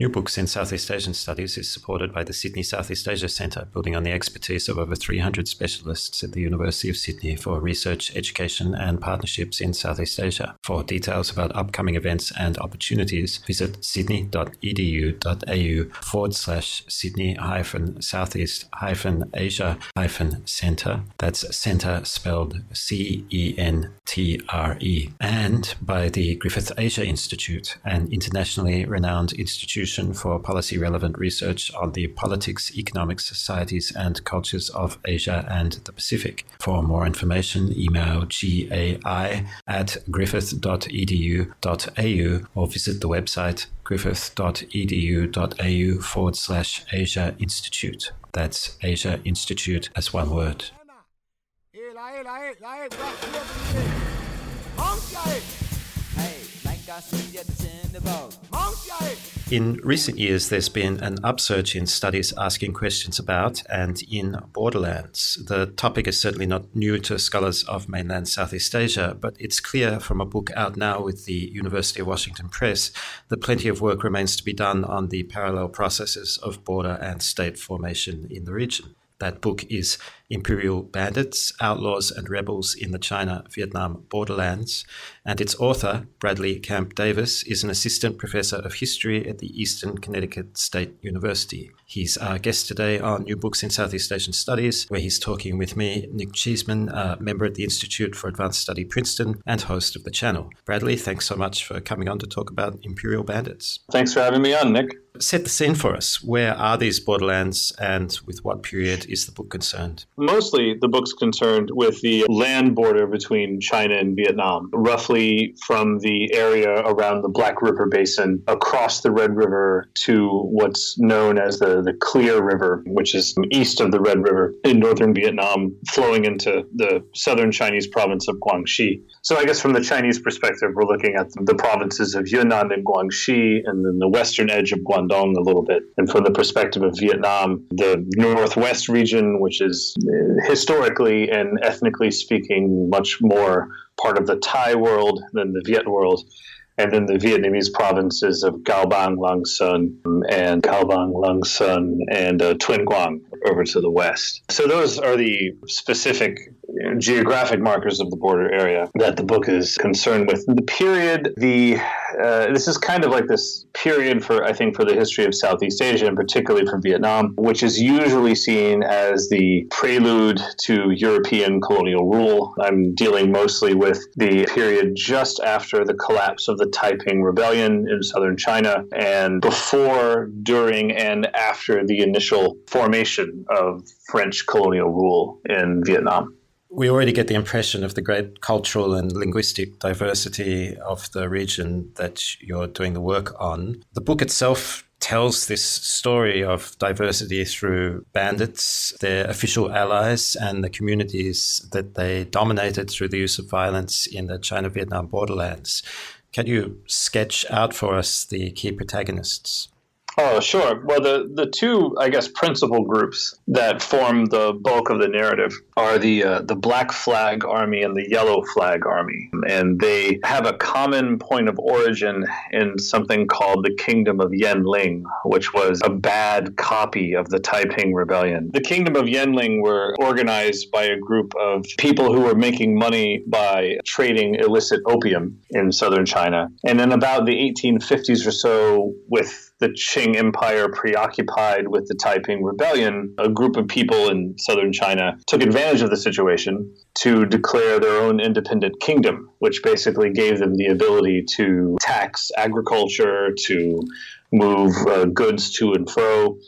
New Books in Southeast Asian Studies is supported by the Sydney Southeast Asia Centre, building on the expertise of over 300 specialists at the University of Sydney for research, education, and partnerships in Southeast Asia. For details about upcoming events and opportunities, visit sydney.edu.au forward slash Sydney hyphen Southeast hyphen Asia hyphen Centre. That's Centre spelled C E N T R E. And by the Griffith Asia Institute, an internationally renowned institution for policy relevant research on the politics, economics, societies, and cultures of Asia and the Pacific. For more information, email gai at griffith.edu.au or visit the website griffith.edu.au forward slash Asia Institute. That's Asia Institute as one word. In recent years, there's been an upsurge in studies asking questions about and in borderlands. The topic is certainly not new to scholars of mainland Southeast Asia, but it's clear from a book out now with the University of Washington Press that plenty of work remains to be done on the parallel processes of border and state formation in the region. That book is Imperial Bandits, Outlaws, and Rebels in the China Vietnam Borderlands. And its author, Bradley Camp Davis, is an assistant professor of history at the Eastern Connecticut State University. He's our guest today on New Books in Southeast Asian Studies, where he's talking with me, Nick Cheesman, a member at the Institute for Advanced Study Princeton and host of the channel. Bradley, thanks so much for coming on to talk about Imperial Bandits. Thanks for having me on, Nick. Set the scene for us. Where are these borderlands and with what period is the book concerned? Mostly the book's concerned with the land border between China and Vietnam, roughly from the area around the Black River Basin across the Red River to what's known as the, the Clear River, which is east of the Red River in northern Vietnam, flowing into the southern Chinese province of Guangxi. So I guess from the Chinese perspective, we're looking at the provinces of Yunnan and Guangxi and then the western edge of Guangdong a little bit. And from the perspective of Vietnam, the northwest region, which is uh, historically and ethnically speaking much more part of the Thai world than the Viet world and then the Vietnamese provinces of Cao Bang, Lang Son, and Cao Bang, Lang Son, and uh, Tuyên Quang over to the west. So those are the specific geographic markers of the border area that the book is concerned with. The period, the uh, this is kind of like this period for I think for the history of Southeast Asia and particularly for Vietnam, which is usually seen as the prelude to European colonial rule. I'm dealing mostly with the period just after the collapse of the Taiping Rebellion in southern China and before, during, and after the initial formation of French colonial rule in Vietnam we already get the impression of the great cultural and linguistic diversity of the region that you're doing the work on. The book itself tells this story of diversity through bandits, their official allies, and the communities that they dominated through the use of violence in the China Vietnam borderlands. Can you sketch out for us the key protagonists? Oh, sure. Well, the, the two, I guess, principal groups that form the bulk of the narrative are the uh, the Black Flag Army and the Yellow Flag Army, and they have a common point of origin in something called the Kingdom of Yanling, which was a bad copy of the Taiping Rebellion. The Kingdom of Yanling were organized by a group of people who were making money by trading illicit opium in southern China, and in about the 1850s or so, with the Qing Empire preoccupied with the Taiping Rebellion, a group of people in southern China took advantage of the situation to declare their own independent kingdom, which basically gave them the ability to tax agriculture, to move uh, goods to and fro.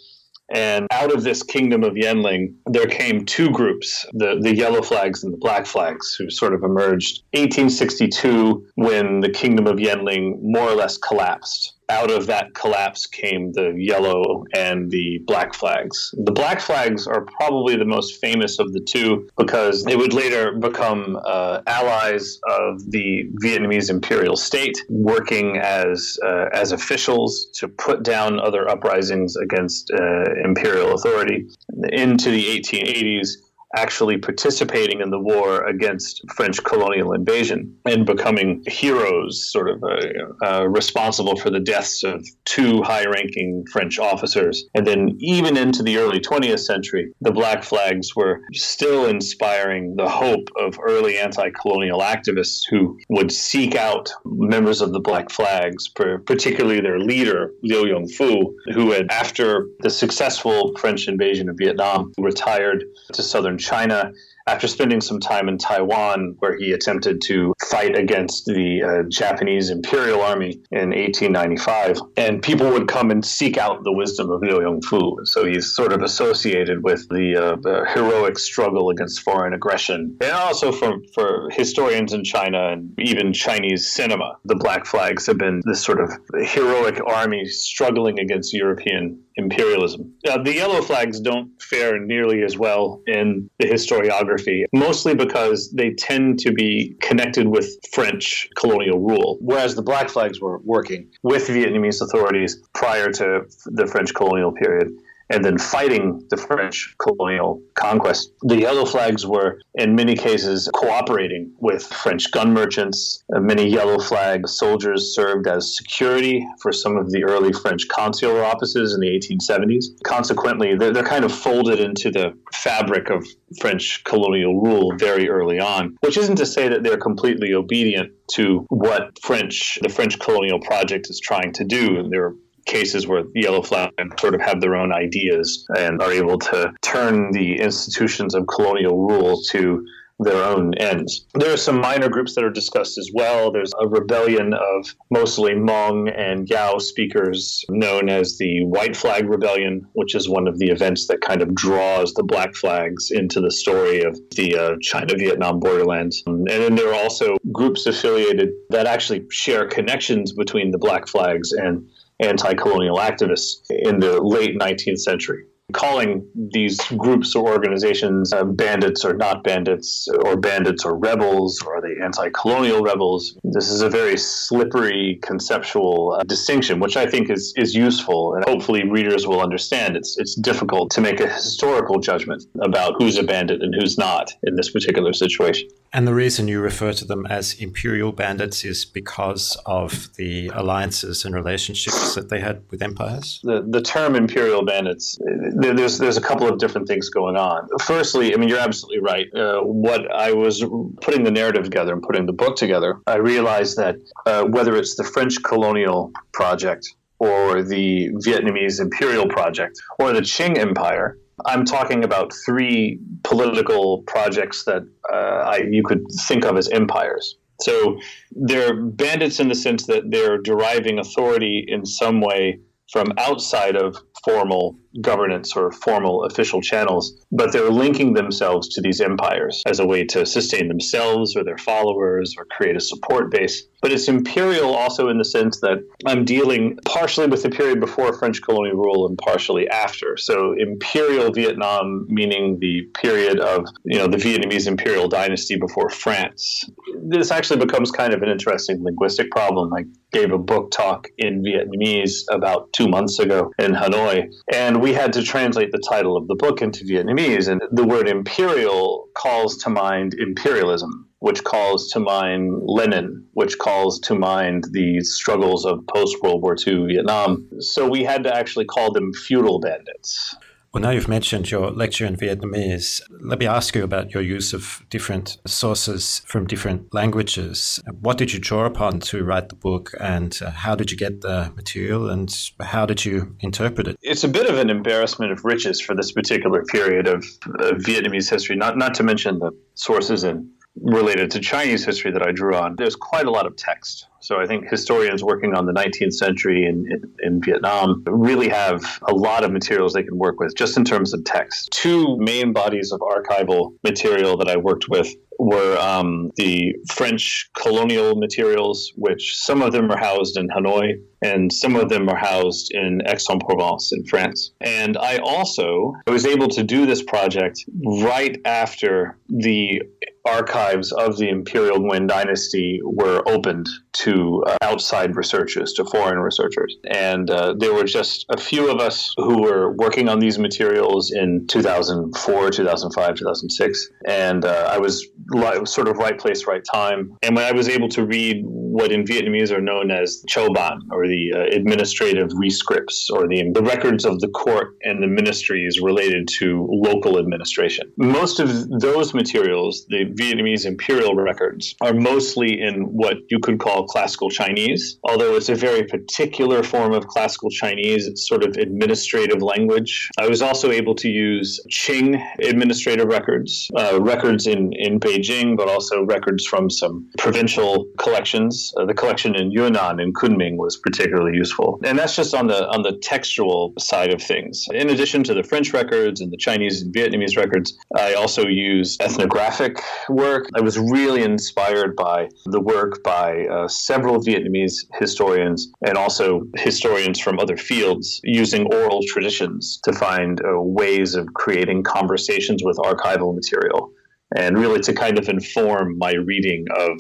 And out of this kingdom of Yanling, there came two groups, the, the yellow flags and the black flags, who sort of emerged 1862 when the kingdom of Yanling more or less collapsed out of that collapse came the yellow and the black flags. The black flags are probably the most famous of the two because they would later become uh, allies of the Vietnamese imperial state, working as uh, as officials to put down other uprisings against uh, imperial authority. Into the 1880s, actually participating in the war against French colonial invasion and becoming heroes, sort of uh, uh, responsible for the deaths of two high ranking French officers. And then, even into the early 20th century, the Black Flags were still inspiring the hope of early anti colonial activists who would seek out members of the Black Flags, particularly their leader, Liu Yongfu, who had, after the successful French invasion of Vietnam, retired to southern China after spending some time in Taiwan, where he attempted to fight against the uh, Japanese Imperial Army in 1895. And people would come and seek out the wisdom of Liu Yongfu. So he's sort of associated with the, uh, the heroic struggle against foreign aggression. And also for, for historians in China and even Chinese cinema, the Black Flags have been this sort of heroic army struggling against European imperialism. Uh, the yellow flags don't fare nearly as well in the historiography mostly because they tend to be connected with French colonial rule, whereas the black flags were working with Vietnamese authorities prior to the French colonial period and then fighting the French colonial conquest. The yellow flags were, in many cases, cooperating with French gun merchants. Uh, many yellow flag soldiers served as security for some of the early French consular offices in the 1870s. Consequently, they're, they're kind of folded into the fabric of French colonial rule very early on, which isn't to say that they're completely obedient to what French the French colonial project is trying to do. They're cases where yellow flag sort of have their own ideas and are able to turn the institutions of colonial rule to their own ends. There are some minor groups that are discussed as well. There's a rebellion of mostly Hmong and Yao speakers known as the White Flag Rebellion, which is one of the events that kind of draws the Black Flags into the story of the uh, China Vietnam borderlands. And then there are also groups affiliated that actually share connections between the Black Flags and anti colonial activists in the late 19th century. Calling these groups or organizations uh, bandits or not bandits, or bandits or rebels, or are they anti colonial rebels? This is a very slippery conceptual uh, distinction, which I think is, is useful, and hopefully readers will understand. It's, it's difficult to make a historical judgment about who's a bandit and who's not in this particular situation. And the reason you refer to them as imperial bandits is because of the alliances and relationships that they had with empires? The, the term imperial bandits, there's, there's a couple of different things going on. Firstly, I mean, you're absolutely right. Uh, what I was putting the narrative together and putting the book together, I realized that uh, whether it's the French colonial project or the Vietnamese imperial project or the Qing Empire, I'm talking about three political projects that uh, I, you could think of as empires. So they're bandits in the sense that they're deriving authority in some way from outside of formal governance or formal official channels, but they're linking themselves to these empires as a way to sustain themselves or their followers or create a support base. But it's imperial also in the sense that I'm dealing partially with the period before French colonial rule and partially after. So imperial Vietnam meaning the period of, you know, the Vietnamese imperial dynasty before France. This actually becomes kind of an interesting linguistic problem. I gave a book talk in Vietnamese about 2 months ago in Hanoi and we had to translate the title of the book into Vietnamese, and the word imperial calls to mind imperialism, which calls to mind Lenin, which calls to mind the struggles of post World War II Vietnam. So we had to actually call them feudal bandits. Well, now you've mentioned your lecture in Vietnamese. Let me ask you about your use of different sources from different languages. What did you draw upon to write the book, and uh, how did you get the material, and how did you interpret it? It's a bit of an embarrassment of riches for this particular period of, of Vietnamese history, not, not to mention the sources in related to Chinese history that I drew on, there's quite a lot of text. So I think historians working on the 19th century in, in, in, Vietnam really have a lot of materials they can work with just in terms of text. Two main bodies of archival material that I worked with were um, the French colonial materials, which some of them are housed in Hanoi and some of them are housed in Aix-en-Provence in France. And I also was able to do this project right after the archives of the imperial Nguyen dynasty were opened to uh, outside researchers, to foreign researchers. And uh, there were just a few of us who were working on these materials in 2004, 2005, 2006. And uh, I was li- sort of right place, right time. And when I was able to read what in Vietnamese are known as Châu Ban, or the uh, administrative rescripts, or the, the records of the court and the ministries related to local administration. Most of those materials, the Vietnamese imperial records are mostly in what you could call classical Chinese, although it's a very particular form of classical Chinese. It's sort of administrative language. I was also able to use Qing administrative records, uh, records in, in Beijing, but also records from some provincial collections. Uh, the collection in Yunnan and Kunming was particularly useful. And that's just on the on the textual side of things. In addition to the French records and the Chinese and Vietnamese records, I also used ethnographic work. I was really inspired by the work by uh, several Vietnamese historians and also historians from other fields using oral traditions to find uh, ways of creating conversations with archival material and really to kind of inform my reading of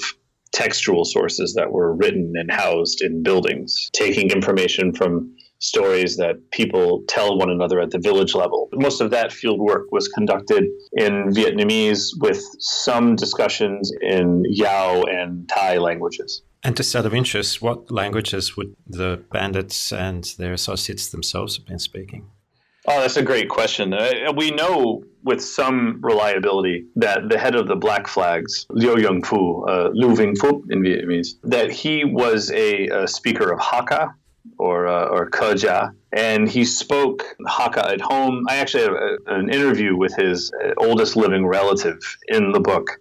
textual sources that were written and housed in buildings, taking information from stories that people tell one another at the village level. Most of that field work was conducted in Vietnamese with some discussions in Yao and Thai languages. And just out of interest, what languages would the bandits and their associates themselves have been speaking? Oh, that's a great question. Uh, we know with some reliability that the head of the Black Flags, Liu Yongfu, uh, Liu Ving in Vietnamese, that he was a, a speaker of Hakka, or uh, or and he spoke Hakka at home. I actually have a, an interview with his uh, oldest living relative in the book,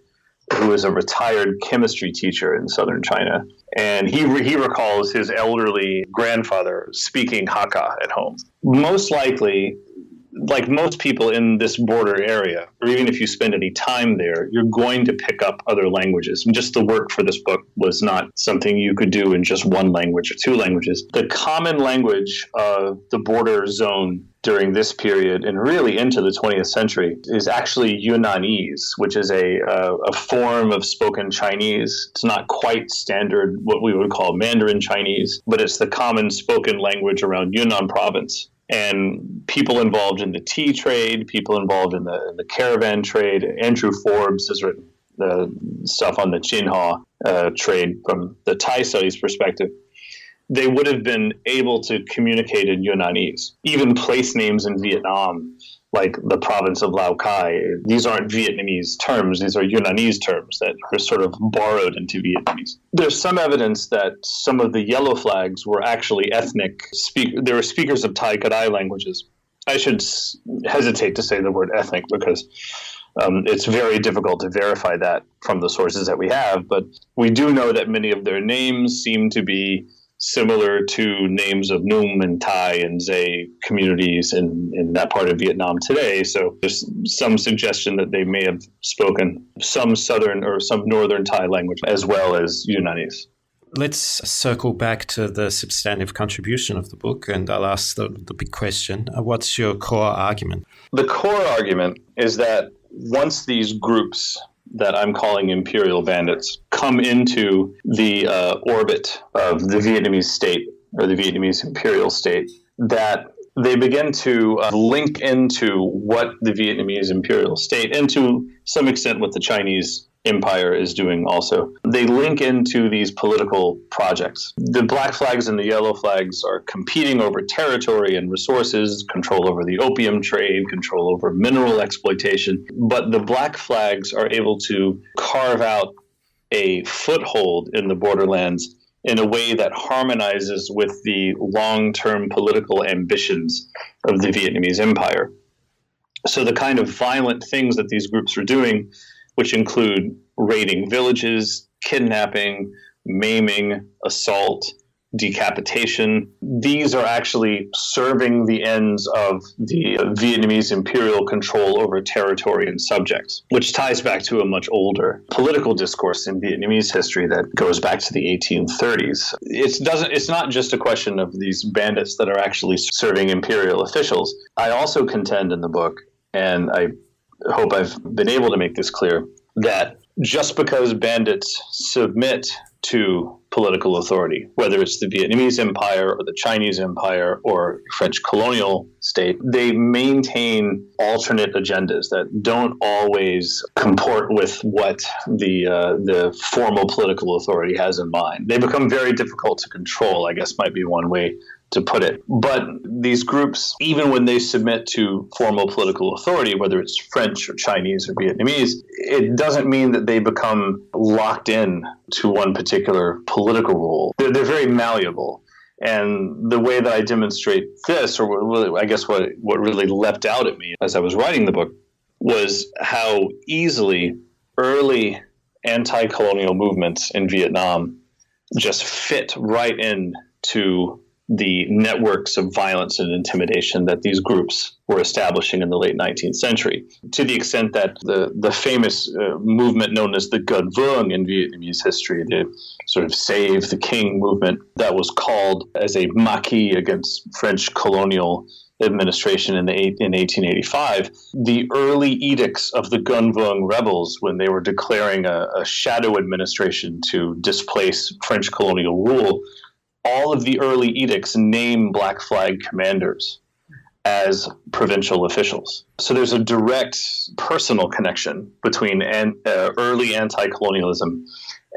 who is a retired chemistry teacher in southern China, and he re- he recalls his elderly grandfather speaking Hakka at home. Most likely, like most people in this border area, or even if you spend any time there, you're going to pick up other languages. And just the work for this book was not something you could do in just one language or two languages. The common language of the border zone during this period and really into the 20th century is actually Yunnanese, which is a, a, form of spoken Chinese. It's not quite standard, what we would call Mandarin Chinese, but it's the common spoken language around Yunnan province and people involved in the tea trade, people involved in the, in the caravan trade. Andrew Forbes has written the stuff on the Jinhua uh, trade from the Thai studies perspective. They would have been able to communicate in Yunnanese. Even place names in Vietnam like the province of Lao Cai. These aren't Vietnamese terms, these are Yunnanese terms that are sort of borrowed into Vietnamese. There's some evidence that some of the yellow flags were actually ethnic, speak- they were speakers of Tai Kadai languages. I should hesitate to say the word ethnic because um, it's very difficult to verify that from the sources that we have, but we do know that many of their names seem to be similar to names of Num and Thai and Zay communities in, in that part of Vietnam today. So there's some suggestion that they may have spoken some southern or some northern Thai language as well as Yunnanese. Let's circle back to the substantive contribution of the book, and I'll ask the, the big question uh, What's your core argument? The core argument is that once these groups that I'm calling imperial bandits come into the uh, orbit of the Vietnamese state or the Vietnamese imperial state, that they begin to uh, link into what the Vietnamese imperial state and to some extent what the Chinese empire is doing also. They link into these political projects. The black flags and the yellow flags are competing over territory and resources, control over the opium trade, control over mineral exploitation. But the black flags are able to carve out a foothold in the borderlands in a way that harmonizes with the long term political ambitions of the Vietnamese empire. So, the kind of violent things that these groups are doing which include raiding villages, kidnapping, maiming, assault, decapitation. These are actually serving the ends of the Vietnamese imperial control over territory and subjects, which ties back to a much older political discourse in Vietnamese history that goes back to the 1830s. It doesn't it's not just a question of these bandits that are actually serving imperial officials. I also contend in the book and I hope I've been able to make this clear that just because bandits submit to political authority, whether it's the Vietnamese Empire or the Chinese Empire or French colonial state, they maintain alternate agendas that don't always comport with what the uh, the formal political authority has in mind. They become very difficult to control. I guess might be one way to put it. But these groups, even when they submit to formal political authority, whether it's French or Chinese or Vietnamese, it doesn't mean that they become locked in to one particular political role. They're, they're very malleable. And the way that I demonstrate this, or I guess what, what really leapt out at me as I was writing the book, was how easily early anti colonial movements in Vietnam just fit right in to the networks of violence and intimidation that these groups were establishing in the late 19th century, to the extent that the, the famous uh, movement known as the Can Vuong in Vietnamese history, the sort of Save the King movement, that was called as a maquis against French colonial administration in, the, in 1885, the early edicts of the Can Vuong rebels, when they were declaring a, a shadow administration to displace French colonial rule, all of the early edicts name Black Flag commanders as provincial officials. So there's a direct personal connection between an, uh, early anti-colonialism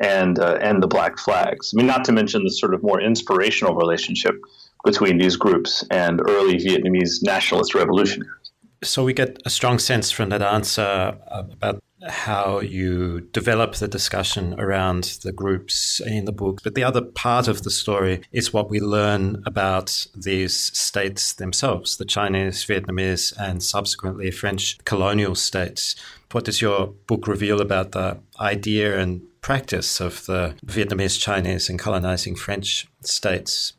and uh, and the Black Flags. I mean, not to mention the sort of more inspirational relationship between these groups and early Vietnamese nationalist revolutionaries. So we get a strong sense from that answer about how you develop the discussion around the groups in the book. But the other part of the story is what we learn about these states themselves the Chinese, Vietnamese, and subsequently French colonial states. What does your book reveal about the idea and practice of the Vietnamese, Chinese, and colonizing French states?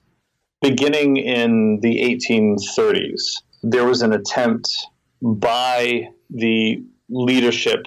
Beginning in the 1830s, there was an attempt by the leadership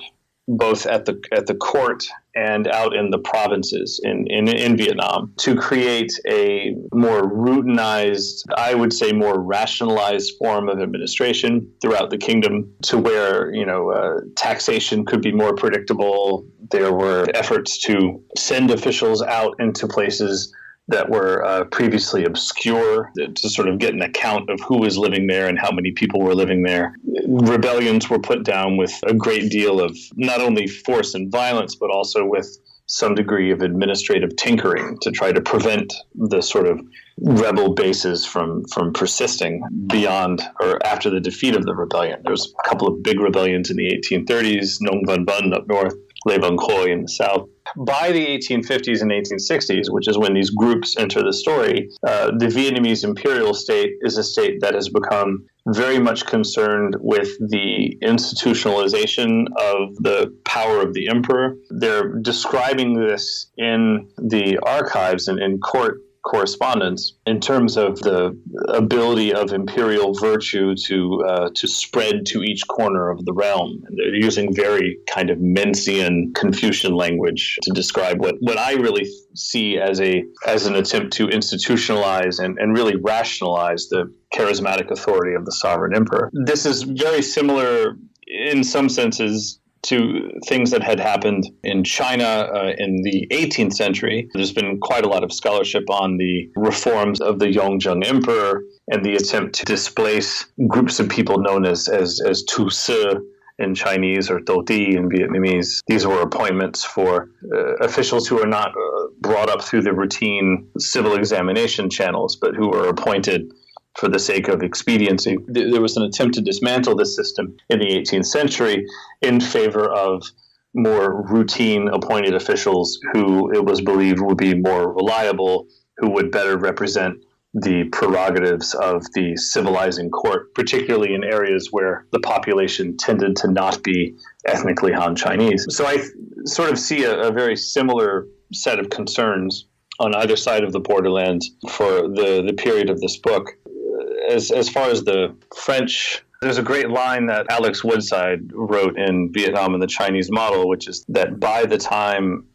both at the at the court and out in the provinces in, in, in Vietnam to create a more routinized, I would say more rationalized form of administration throughout the kingdom to where, you know, uh, taxation could be more predictable. There were efforts to send officials out into places that were uh, previously obscure to sort of get an account of who was living there and how many people were living there. Rebellions were put down with a great deal of not only force and violence, but also with some degree of administrative tinkering to try to prevent the sort of rebel bases from from persisting beyond or after the defeat of the rebellion. There was a couple of big rebellions in the 1830s, Nong Van Bun up north, Le in the south. By the 1850s and 1860s, which is when these groups enter the story, uh, the Vietnamese imperial state is a state that has become very much concerned with the institutionalization of the power of the emperor. They're describing this in the archives and in court correspondence in terms of the ability of imperial virtue to uh, to spread to each corner of the realm. And they're using very kind of Mencian Confucian language to describe what, what I really see as a as an attempt to institutionalize and, and really rationalize the charismatic authority of the sovereign emperor. This is very similar in some senses to things that had happened in China uh, in the 18th century. There's been quite a lot of scholarship on the reforms of the Yongzheng Emperor and the attempt to displace groups of people known as as, as Tu Si in Chinese or Do Di in Vietnamese. These were appointments for uh, officials who are not uh, brought up through the routine civil examination channels, but who were appointed for the sake of expediency. There was an attempt to dismantle this system in the 18th century in favor of more routine appointed officials who it was believed would be more reliable, who would better represent the prerogatives of the civilizing court, particularly in areas where the population tended to not be ethnically Han Chinese. So I sort of see a, a very similar set of concerns on either side of the borderlands for the, the period of this book. As, as far as the French there's a great line that Alex Woodside wrote in Vietnam and the Chinese Model, which is that by the time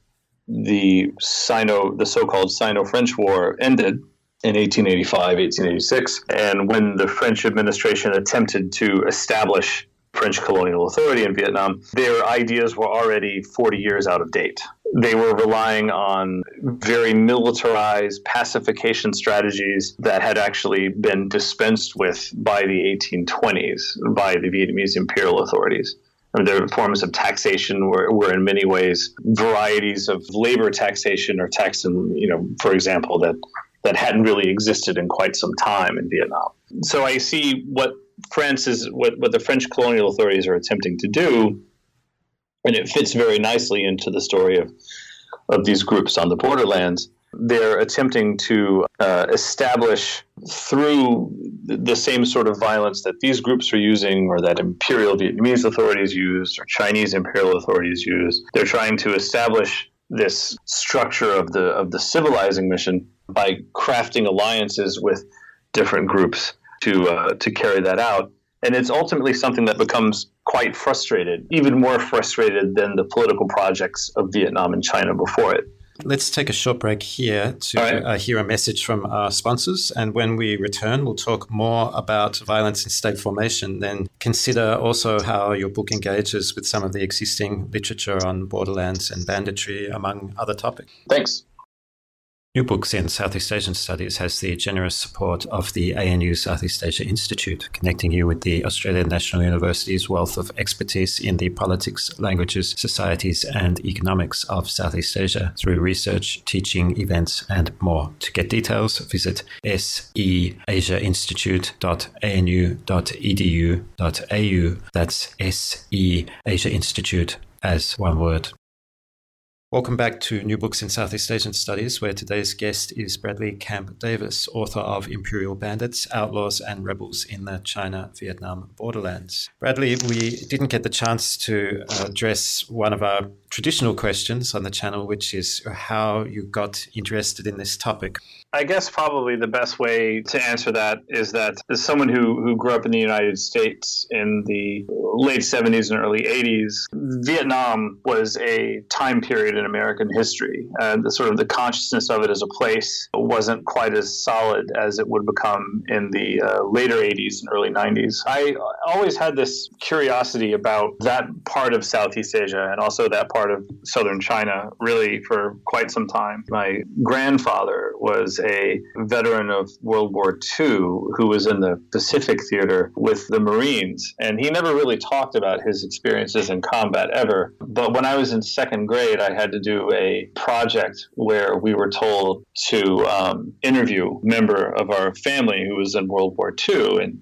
the Sino, the so-called Sino-French War ended in 1885, 1886, and when the French administration attempted to establish French colonial authority in Vietnam, their ideas were already 40 years out of date. They were relying on very militarized pacification strategies that had actually been dispensed with by the 1820s by the Vietnamese imperial authorities. I mean, their forms of taxation were, were in many ways varieties of labor taxation or tax, and you know, for example, that that hadn't really existed in quite some time in Vietnam. So I see what France is what, what the French colonial authorities are attempting to do, and it fits very nicely into the story of of these groups on the borderlands. They're attempting to uh, establish through the same sort of violence that these groups are using, or that imperial Vietnamese authorities use, or Chinese imperial authorities use. They're trying to establish this structure of the of the civilizing mission by crafting alliances with different groups to uh, to carry that out. And it's ultimately something that becomes quite frustrated, even more frustrated than the political projects of Vietnam and China before it. Let's take a short break here to right. uh, hear a message from our sponsors. And when we return, we'll talk more about violence and state formation. Then consider also how your book engages with some of the existing literature on borderlands and banditry, among other topics. Thanks. New Books in Southeast Asian Studies has the generous support of the ANU Southeast Asia Institute, connecting you with the Australian National University's wealth of expertise in the politics, languages, societies, and economics of Southeast Asia through research, teaching, events, and more. To get details, visit seasiainstitute.anu.edu.au. That's SE Asia Institute as one word. Welcome back to New Books in Southeast Asian Studies, where today's guest is Bradley Camp Davis, author of Imperial Bandits, Outlaws, and Rebels in the China Vietnam Borderlands. Bradley, we didn't get the chance to uh, address one of our traditional questions on the channel, which is how you got interested in this topic. I guess probably the best way to answer that is that as someone who, who grew up in the United States in the late 70s and early 80s, Vietnam was a time period in American history. The sort of the consciousness of it as a place wasn't quite as solid as it would become in the uh, later 80s and early 90s. I always had this curiosity about that part of Southeast Asia and also that part of southern China really for quite some time. My grandfather was a veteran of World War II who was in the Pacific Theater with the Marines. And he never really talked about his experiences in combat ever. But when I was in second grade, I had to do a project where we were told to um, interview a member of our family who was in World War II. And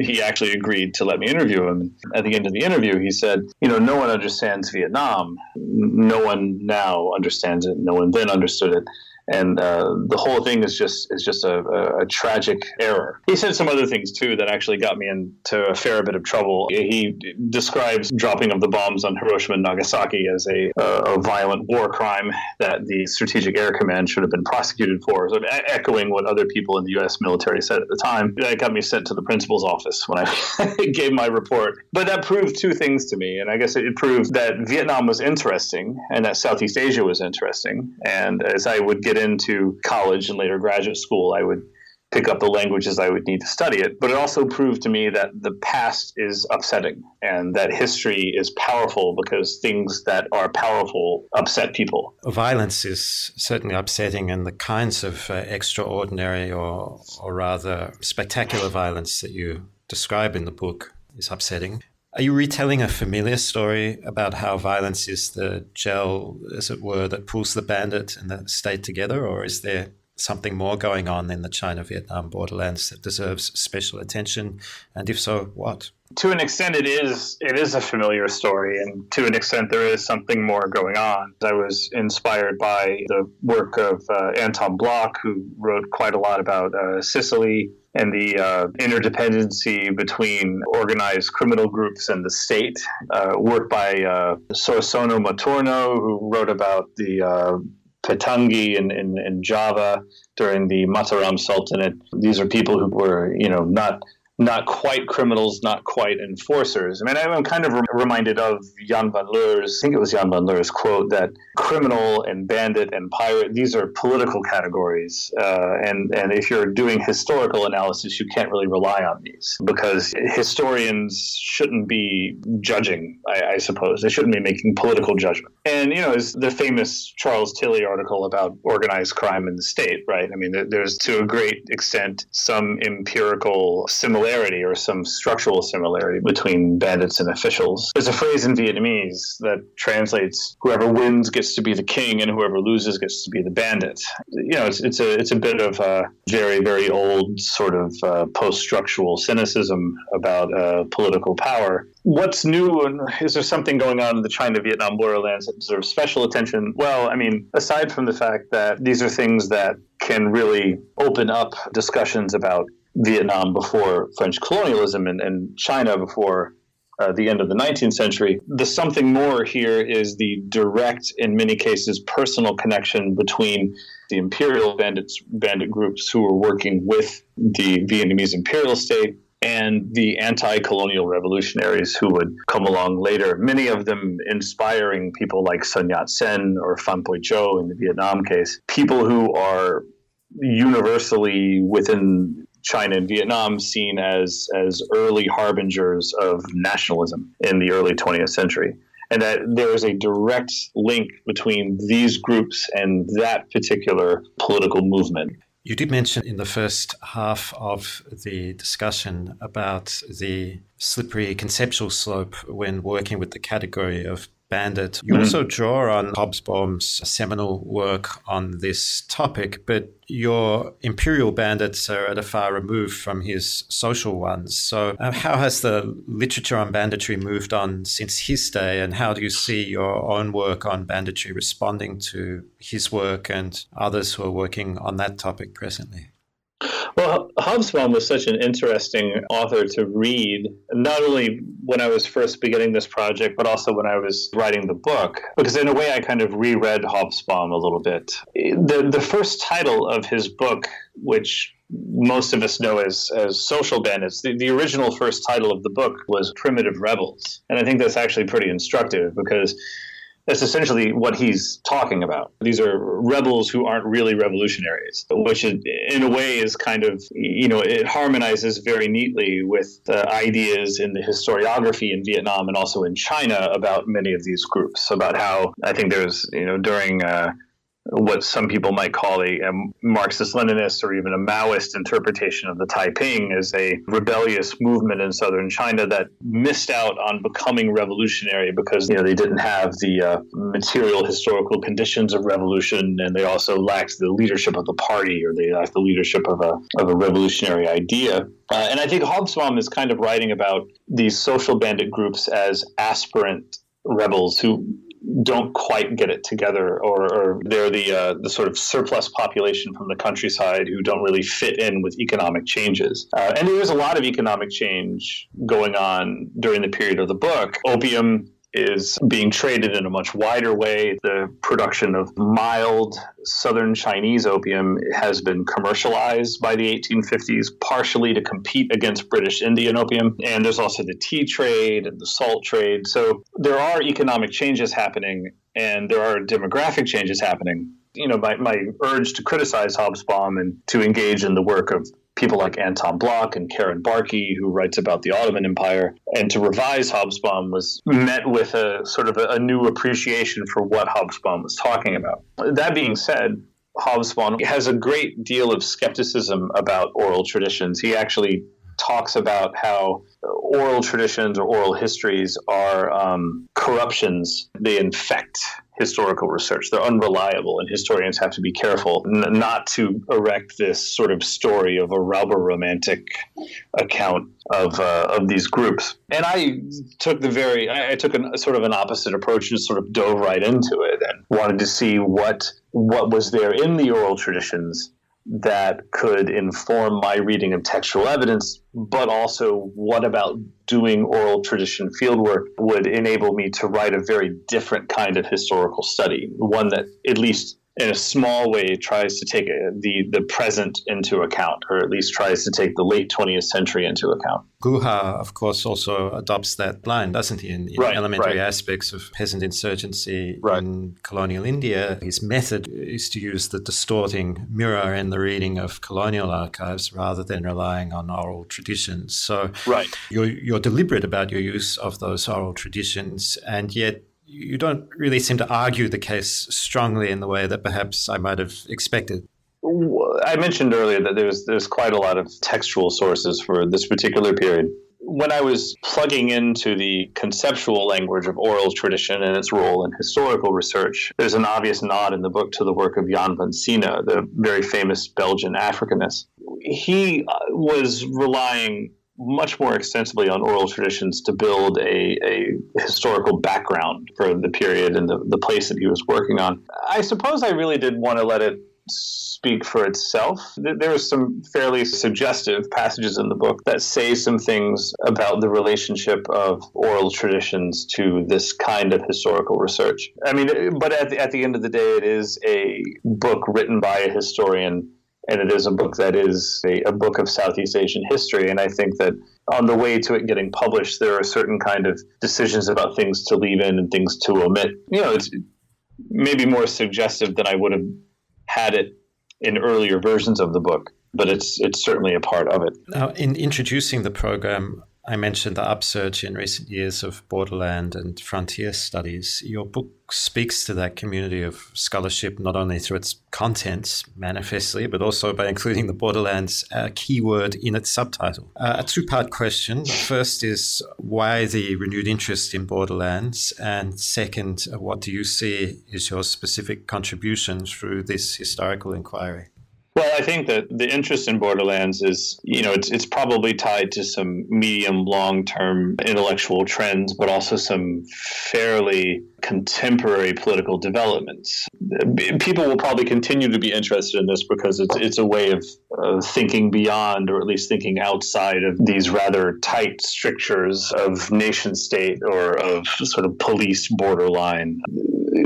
he actually agreed to let me interview him. At the end of the interview, he said, You know, no one understands Vietnam. No one now understands it. No one then understood it and uh, the whole thing is just is just a, a, tragic error. He said some other things too that actually got me into a fair bit of trouble. He describes dropping of the bombs on Hiroshima and Nagasaki as a, a violent war crime that the Strategic Air Command should have been prosecuted for, of echoing what other people in the U.S. military said at the time. That got me sent to the principal's office when I gave my report. But that proved two things to me, and I guess it proved that Vietnam was interesting and that Southeast Asia was interesting. And as I would get get into college and later graduate school, I would pick up the languages I would need to study it. But it also proved to me that the past is upsetting and that history is powerful because things that are powerful upset people. Violence is certainly upsetting, and the kinds of uh, extraordinary or, or rather spectacular violence that you describe in the book is upsetting. Are you retelling a familiar story about how violence is the gel, as it were, that pulls the bandit and the state together, or is there something more going on in the China Vietnam borderlands that deserves special attention? And if so, what? to an extent it is it is a familiar story and to an extent there is something more going on i was inspired by the work of uh, anton Blok who wrote quite a lot about uh, sicily and the uh, interdependency between organized criminal groups and the state. Uh, work by uh, Soemarsaid Moertono, who wrote about the uh, Petangi in, in, in Java during the Mataram Sultanate. These are people who were, you know, not not quite criminals, not quite enforcers. I mean, I'm kind of reminded of Jan van Leur's, I think it was Jan van Leur's quote that criminal and bandit and pirate, these are political categories. Uh, and, and if you're doing historical analysis, you can't really rely on these because historians shouldn't be judging, I, I suppose. They shouldn't be making political judgment. And, you know, it's the famous Charles Tilly article about organized crime in the state, right? I mean, there's to a great extent some empirical similarity similarity or some structural similarity between bandits and officials. There's a phrase in Vietnamese that translates whoever wins gets to be the king and whoever loses gets to be the bandit. You know, it's, it's a it's a bit of a very very old sort of uh, post-structural cynicism about uh, political power. What's new and is there something going on in the China-Vietnam borderlands that deserves special attention? Well, I mean, aside from the fact that these are things that can really open up discussions about Vietnam before French colonialism and, and China before uh, the end of the 19th century. The something more here is the direct, in many cases, personal connection between the imperial bandits, bandit groups who were working with the Vietnamese imperial state and the anti colonial revolutionaries who would come along later, many of them inspiring people like Sun Yat sen or Phan Boi Chau in the Vietnam case, people who are universally within China and Vietnam seen as as early harbingers of nationalism in the early 20th century. And that there is a direct link between these groups and that particular political movement. You did mention in the first half of the discussion about the slippery conceptual slope when working with the category of Bandit. You mm-hmm. also draw on Hobsbawm's seminal work on this topic, but your imperial bandits are at a far remove from his social ones. So, uh, how has the literature on banditry moved on since his day, and how do you see your own work on banditry responding to his work and others who are working on that topic presently? Well, Hobsbawm was such an interesting author to read, not only when I was first beginning this project, but also when I was writing the book, because in a way I kind of reread Hobsbawm a little bit. The, the first title of his book, which most of us know as, as social bandits. The, the original first title of the book was Primitive Rebels. And I think that's actually pretty instructive because that's essentially what he's talking about. These are rebels who aren't really revolutionaries, which in a way is kind of, you know, it harmonizes very neatly with the ideas in the historiography in Vietnam and also in China about many of these groups, about how I think there's, you know, during. Uh, what some people might call a, a Marxist Leninist or even a Maoist interpretation of the Taiping as a rebellious movement in southern China that missed out on becoming revolutionary because you know they didn't have the uh, material historical conditions of revolution and they also lacked the leadership of the party or they lacked the leadership of a, of a revolutionary idea. Uh, and I think Hobsbawm is kind of writing about these social bandit groups as aspirant rebels who don't quite get it together, or, or they're the uh, the sort of surplus population from the countryside who don't really fit in with economic changes. Uh, and there is a lot of economic change going on during the period of the book. Opium is being traded in a much wider way. The production of mild southern Chinese opium has been commercialized by the 1850s, partially to compete against British Indian opium. And there's also the tea trade and the salt trade. So there are economic changes happening and there are demographic changes happening. You know, my, my urge to criticize Hobsbawm and to engage in the work of people like Anton Blok and Karen Barkey, who writes about the Ottoman Empire. And to revise Hobsbawm was met with a sort of a, a new appreciation for what Hobsbawm was talking about. That being said, Hobsbawm has a great deal of skepticism about oral traditions. He actually talks about how oral traditions or oral histories are um, corruptions. They infect historical research. They're unreliable, and historians have to be careful n- not to erect this sort of story of a rubber romantic account of uh, of these groups. And I took the very, I, I took a sort of an opposite approach and sort of dove right into it and wanted to see what what was there in the oral traditions that could inform my reading of textual evidence, but also what about doing oral tradition fieldwork would enable me to write a very different kind of historical study, one that at least in a small way tries to take uh, the the present into account, or at least tries to take the late 20th century into account. Guha, of course, also adopts that line, doesn't he, in, in right, elementary right. aspects of peasant insurgency right. in colonial India. His method is to use the distorting mirror in the reading of colonial archives rather than relying on oral traditions. So right. you're, you're deliberate about your use of those oral traditions, and yet you don't really seem to argue the case strongly in the way that perhaps I might have expected. I mentioned earlier that there's there's quite a lot of textual sources for this particular period. When I was plugging into the conceptual language of oral tradition and its role in historical research, there's an obvious nod in the book to the work of Jan Vansina, the very famous Belgian Africanist. He uh, was relying much more extensively on oral traditions to build a, a historical background for the period and the, the place that he was working on. I suppose I really did want to let it speak for itself. There are some fairly suggestive passages in the book that say some things about the relationship of oral traditions to this kind of historical research. I mean, but at the, at the end of the day, it is a book written by a historian and it is a book that is a, a, book of Southeast Asian history. And I think that on the way to it getting published, there are certain kind of decisions about things to leave in and things to omit. You know, it's maybe more suggestive than I would have had it in earlier versions of the book, but it's it's certainly a part of it. Now, in introducing the program, I mentioned the upsurge in recent years of borderland and frontier studies. Your book speaks to that community of scholarship not only through its contents, manifestly, but also by including the borderlands uh, keyword in its subtitle. Uh, a two part question. First is why the renewed interest in borderlands? And second, what do you see is your specific contribution through this historical inquiry? Well, I think that the interest in Borderlands is, you know, it's it's probably tied to some medium long term intellectual trends, but also some fairly contemporary political developments. People will probably continue to be interested in this because it's it's a way of uh, thinking beyond, or at least thinking outside of these rather tight strictures of nation state or of sort of police borderline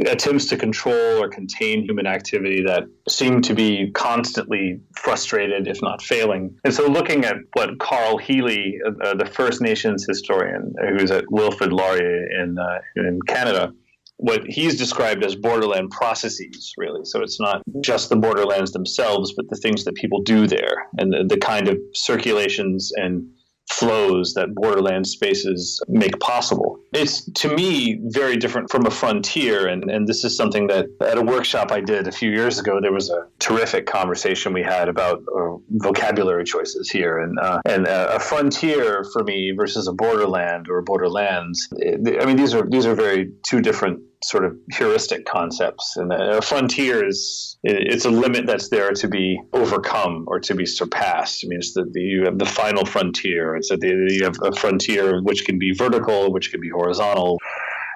attempts to control or contain human activity that seem to be constantly frustrated, if not failing. And so, looking at what Karl Hele, uh, the First Nations historian who's at Wilfrid Laurier in, uh, in Canada, what he's described as borderland processes, really. So it's not just the borderlands themselves, but the things that people do there and the, the kind of circulations and flows that borderland spaces make possible. It's to me very different from a frontier, and, and this is something that at a workshop I did a few years ago, there was a terrific conversation we had about uh, vocabulary choices here, and uh, and uh, a frontier for me versus a borderland or borderlands. I mean, these are these are very two different sort of heuristic concepts. And a frontier is it's a limit that's there to be overcome or to be surpassed. I mean, it's the, the you have the final frontier. It's that you have a frontier which can be vertical, which can be horizontal.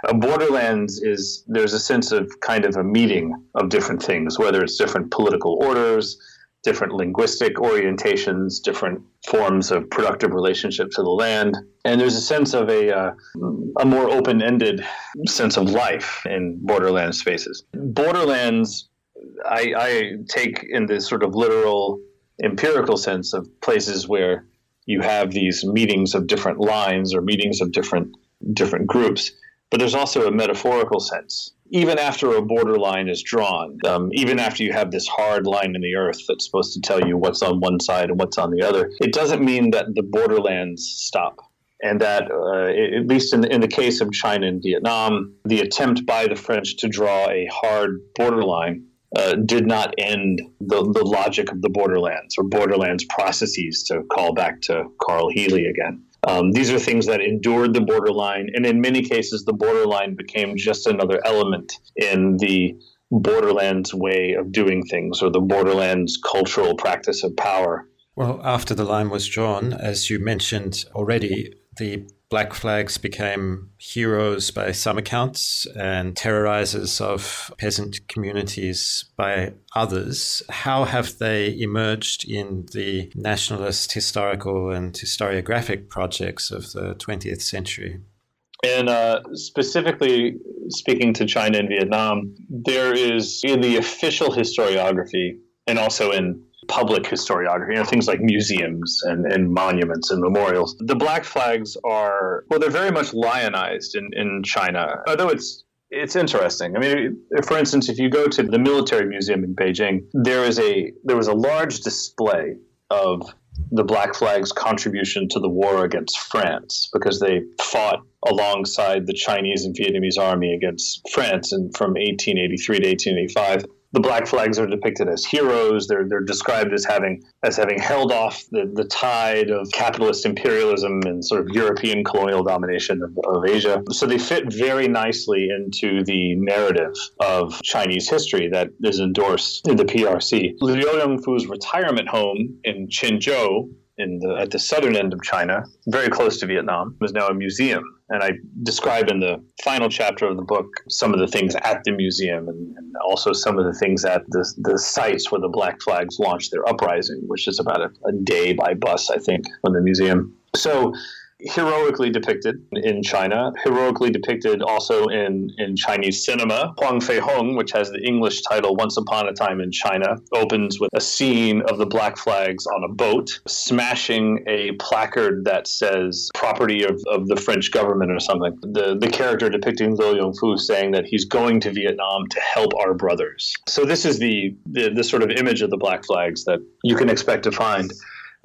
A borderlands is there's a sense of kind of a meeting of different things, whether it's different political orders, different linguistic orientations, different forms of productive relationship to the land. And there's a sense of a, uh, a more open ended sense of life in borderland spaces. Borderlands, I, I take in this sort of literal, empirical sense of places where you have these meetings of different lines or meetings of different different groups. But there's also a metaphorical sense even after a borderline is drawn, um, even after you have this hard line in the earth that's supposed to tell you what's on one side and what's on the other, it doesn't mean that the borderlands stop. And that, uh, at least in the, in the case of China and Vietnam, the attempt by the French to draw a hard borderline uh, did not end the, the logic of the borderlands or borderlands processes, to call back to Karl Hele again. Um, these are things that endured the borderline, and in many cases, the borderline became just another element in the borderlands way of doing things or the borderlands cultural practice of power. Well, after the line was drawn, as you mentioned already, the Black Flags became heroes by some accounts and terrorizers of peasant communities by others. How have they emerged in the nationalist historical and historiographic projects of the 20th century? And uh, specifically speaking to China and Vietnam, there is in the official historiography and also in public historiography, you know, things like museums and, and monuments and memorials. The black flags are, well, they're very much lionized in, in China, although it's it's interesting. I mean, for instance, if you go to the military museum in Beijing, there is a there was a large display of the Black Flag's contribution to the war against France because they fought alongside the Chinese and Vietnamese army against France and from 1883 to 1885 the black flags are depicted as heroes. They're they're described as having as having held off the, the tide of capitalist imperialism and sort of European colonial domination of, of Asia. So they fit very nicely into the narrative of Chinese history that is endorsed in the PRC. Liu Yongfu's retirement home in Qinzhou in the, at the southern end of China, very close to Vietnam, is now a museum. And I describe in the final chapter of the book some of the things at the museum and, and also some of the things at the, the sites where the Black Flags launched their uprising, which is about a, a day by bus, I think, from the museum. So heroically depicted in China, heroically depicted also in, in Chinese cinema. Huang Fei Hong, which has the English title Once Upon a Time in China, opens with a scene of the black flags on a boat smashing a placard that says property of, of the French government or something. The, the character depicting Liu Yongfu saying that he's going to Vietnam to help our brothers. So this is the, the, the sort of image of the black flags that you can expect to find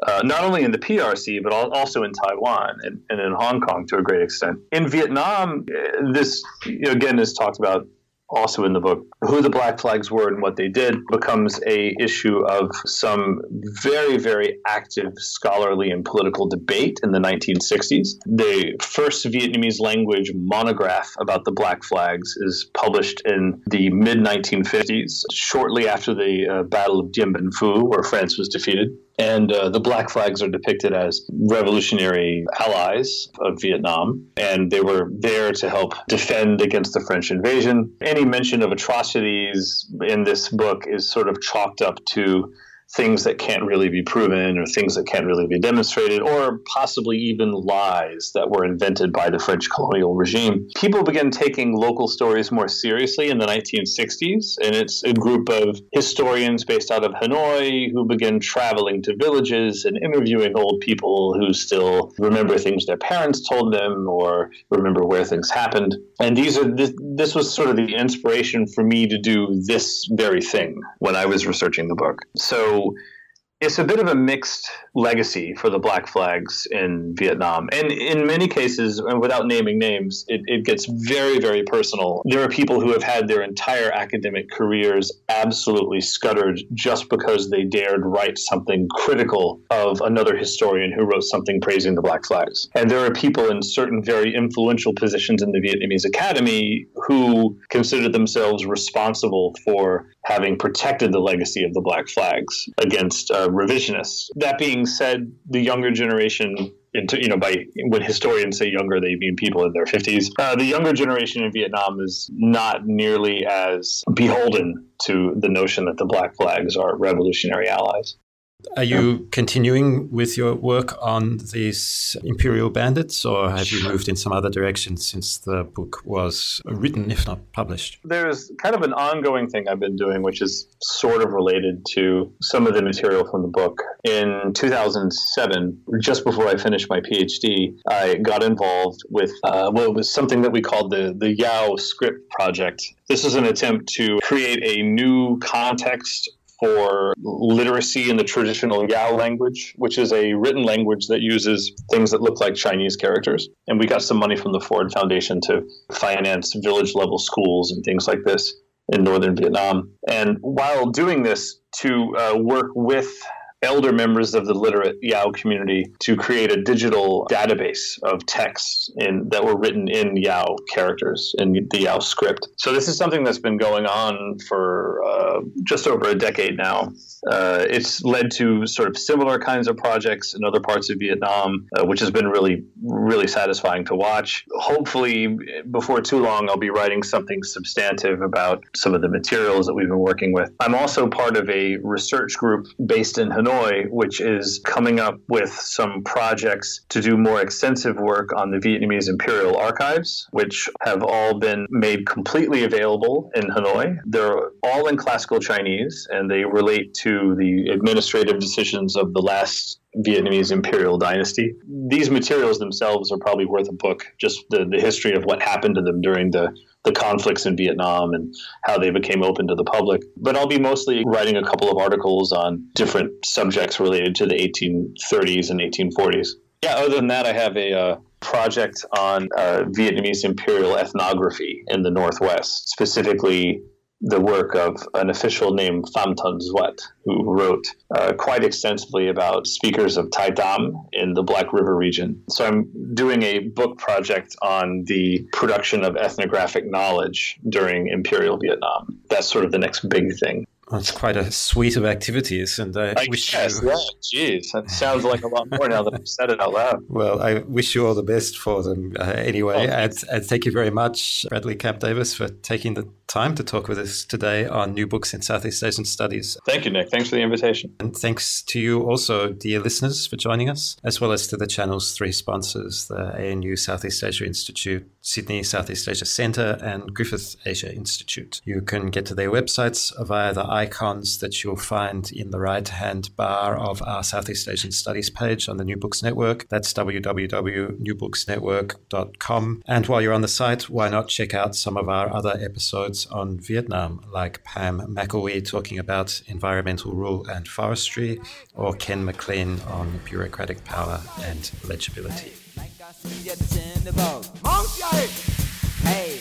uh, not only in the PRC, but also in Taiwan and, and, in Hong Kong to a great extent. In Vietnam, uh, this again is talked about also in the book. Who the black flags were and what they did becomes a issue of some very very active scholarly and political debate in the 1960s the first vietnamese language monograph about the black flags is published in the mid 1950s shortly after the uh, battle of dien bien phu where france was defeated and uh, the black flags are depicted as revolutionary allies of Vietnam, and they were there to help defend against the French invasion. Any mention of atrocities in this book is sort of chalked up to things that can't really be proven or things that can't really be demonstrated or possibly even lies that were invented by the French colonial regime. People began taking local stories more seriously in the 1960s, and it's a group of historians based out of Hanoi who began traveling to villages and interviewing old people who still remember things their parents told them or remember where things happened. And these are this, this was sort of the inspiration for me to do this very thing when I was researching the book. So so it's a bit of a mixed legacy for the Black Flags in Vietnam. And in many cases, and without naming names, it, it, gets very, very personal. There are people who have had their entire academic careers absolutely scuttered just because they dared write something critical of another historian who wrote something praising the Black Flags. And there are people in certain very influential positions in the Vietnamese Academy who consider themselves responsible for having protected the legacy of the Black Flags against uh, revisionists. That being said, the younger generation into you know by when historians say younger they mean people in their 50s uh, the younger generation in vietnam is not nearly as beholden to the notion that the black flags are revolutionary allies are you continuing with your work on these imperial bandits, or have you moved in some other direction since the book was written, if not published? There's kind of an ongoing thing I've been doing, which is sort of related to some of the material from the book. In 2007, just before I finished my PhD, I got involved with uh, well, was something that we called the the Yao Script Project. This is an attempt to create a new context for literacy in the traditional Yao language, which is a written language that uses things that look like Chinese characters. And we got some money from the Ford Foundation to finance village level schools and things like this in northern Vietnam. And while doing this, to uh, work with elder members of the literate Yao community to create a digital database of texts in, that were written in Yao characters, in the Yao script. So this is something that's been going on for uh, just over a decade now. Uh, it's led to sort of similar kinds of projects in other parts of Vietnam, uh, which has been really, really satisfying to watch. Hopefully, before too long, I'll be writing something substantive about some of the materials that we've been working with. I'm also part of a research group based in Hanoi, which is coming up with some projects to do more extensive work on the Vietnamese Imperial Archives, which have all been made completely available in Hanoi. They're all in classical Chinese and they relate to the administrative decisions of the last Vietnamese imperial dynasty. These materials themselves are probably worth a book, just the, the history of what happened to them during the, the conflicts in Vietnam and how they became open to the public. But I'll be mostly writing a couple of articles on different subjects related to the 1830s and 1840s. Yeah, other than that, I have a uh, project on uh, Vietnamese imperial ethnography in the Northwest, specifically the work of an official named Pham Than Duat, who wrote uh, quite extensively about speakers of Tai Dam in the Black River region. So I'm doing a book project on the production of ethnographic knowledge during Imperial Vietnam. That's sort of the next big thing. That's quite a suite of activities, and I, I wish guess, you. Yeah, geez, that sounds like a lot more now that I've said it out loud. Well, I wish you all the best for them uh, anyway, and, and, thank you very much, Bradley Camp Davis, for taking the time to talk with us today on new books in Southeast Asian studies. Thank you, Nick. Thanks for the invitation, and thanks to you also, dear listeners, for joining us, as well as to the channel's three sponsors: the ANU Southeast Asia Institute, Sydney Southeast Asia Centre, and Griffith Asia Institute. You can get to their websites via the icons that you'll find in the right hand bar of our Southeast Asian Studies page on the New Books Network. That's www.newbooksnetwork.com. And while you're on the site, why not check out some of our other episodes on Vietnam, like Pam McElwee talking about environmental rule and forestry, or Ken MacLean on bureaucratic power and legibility. Hey,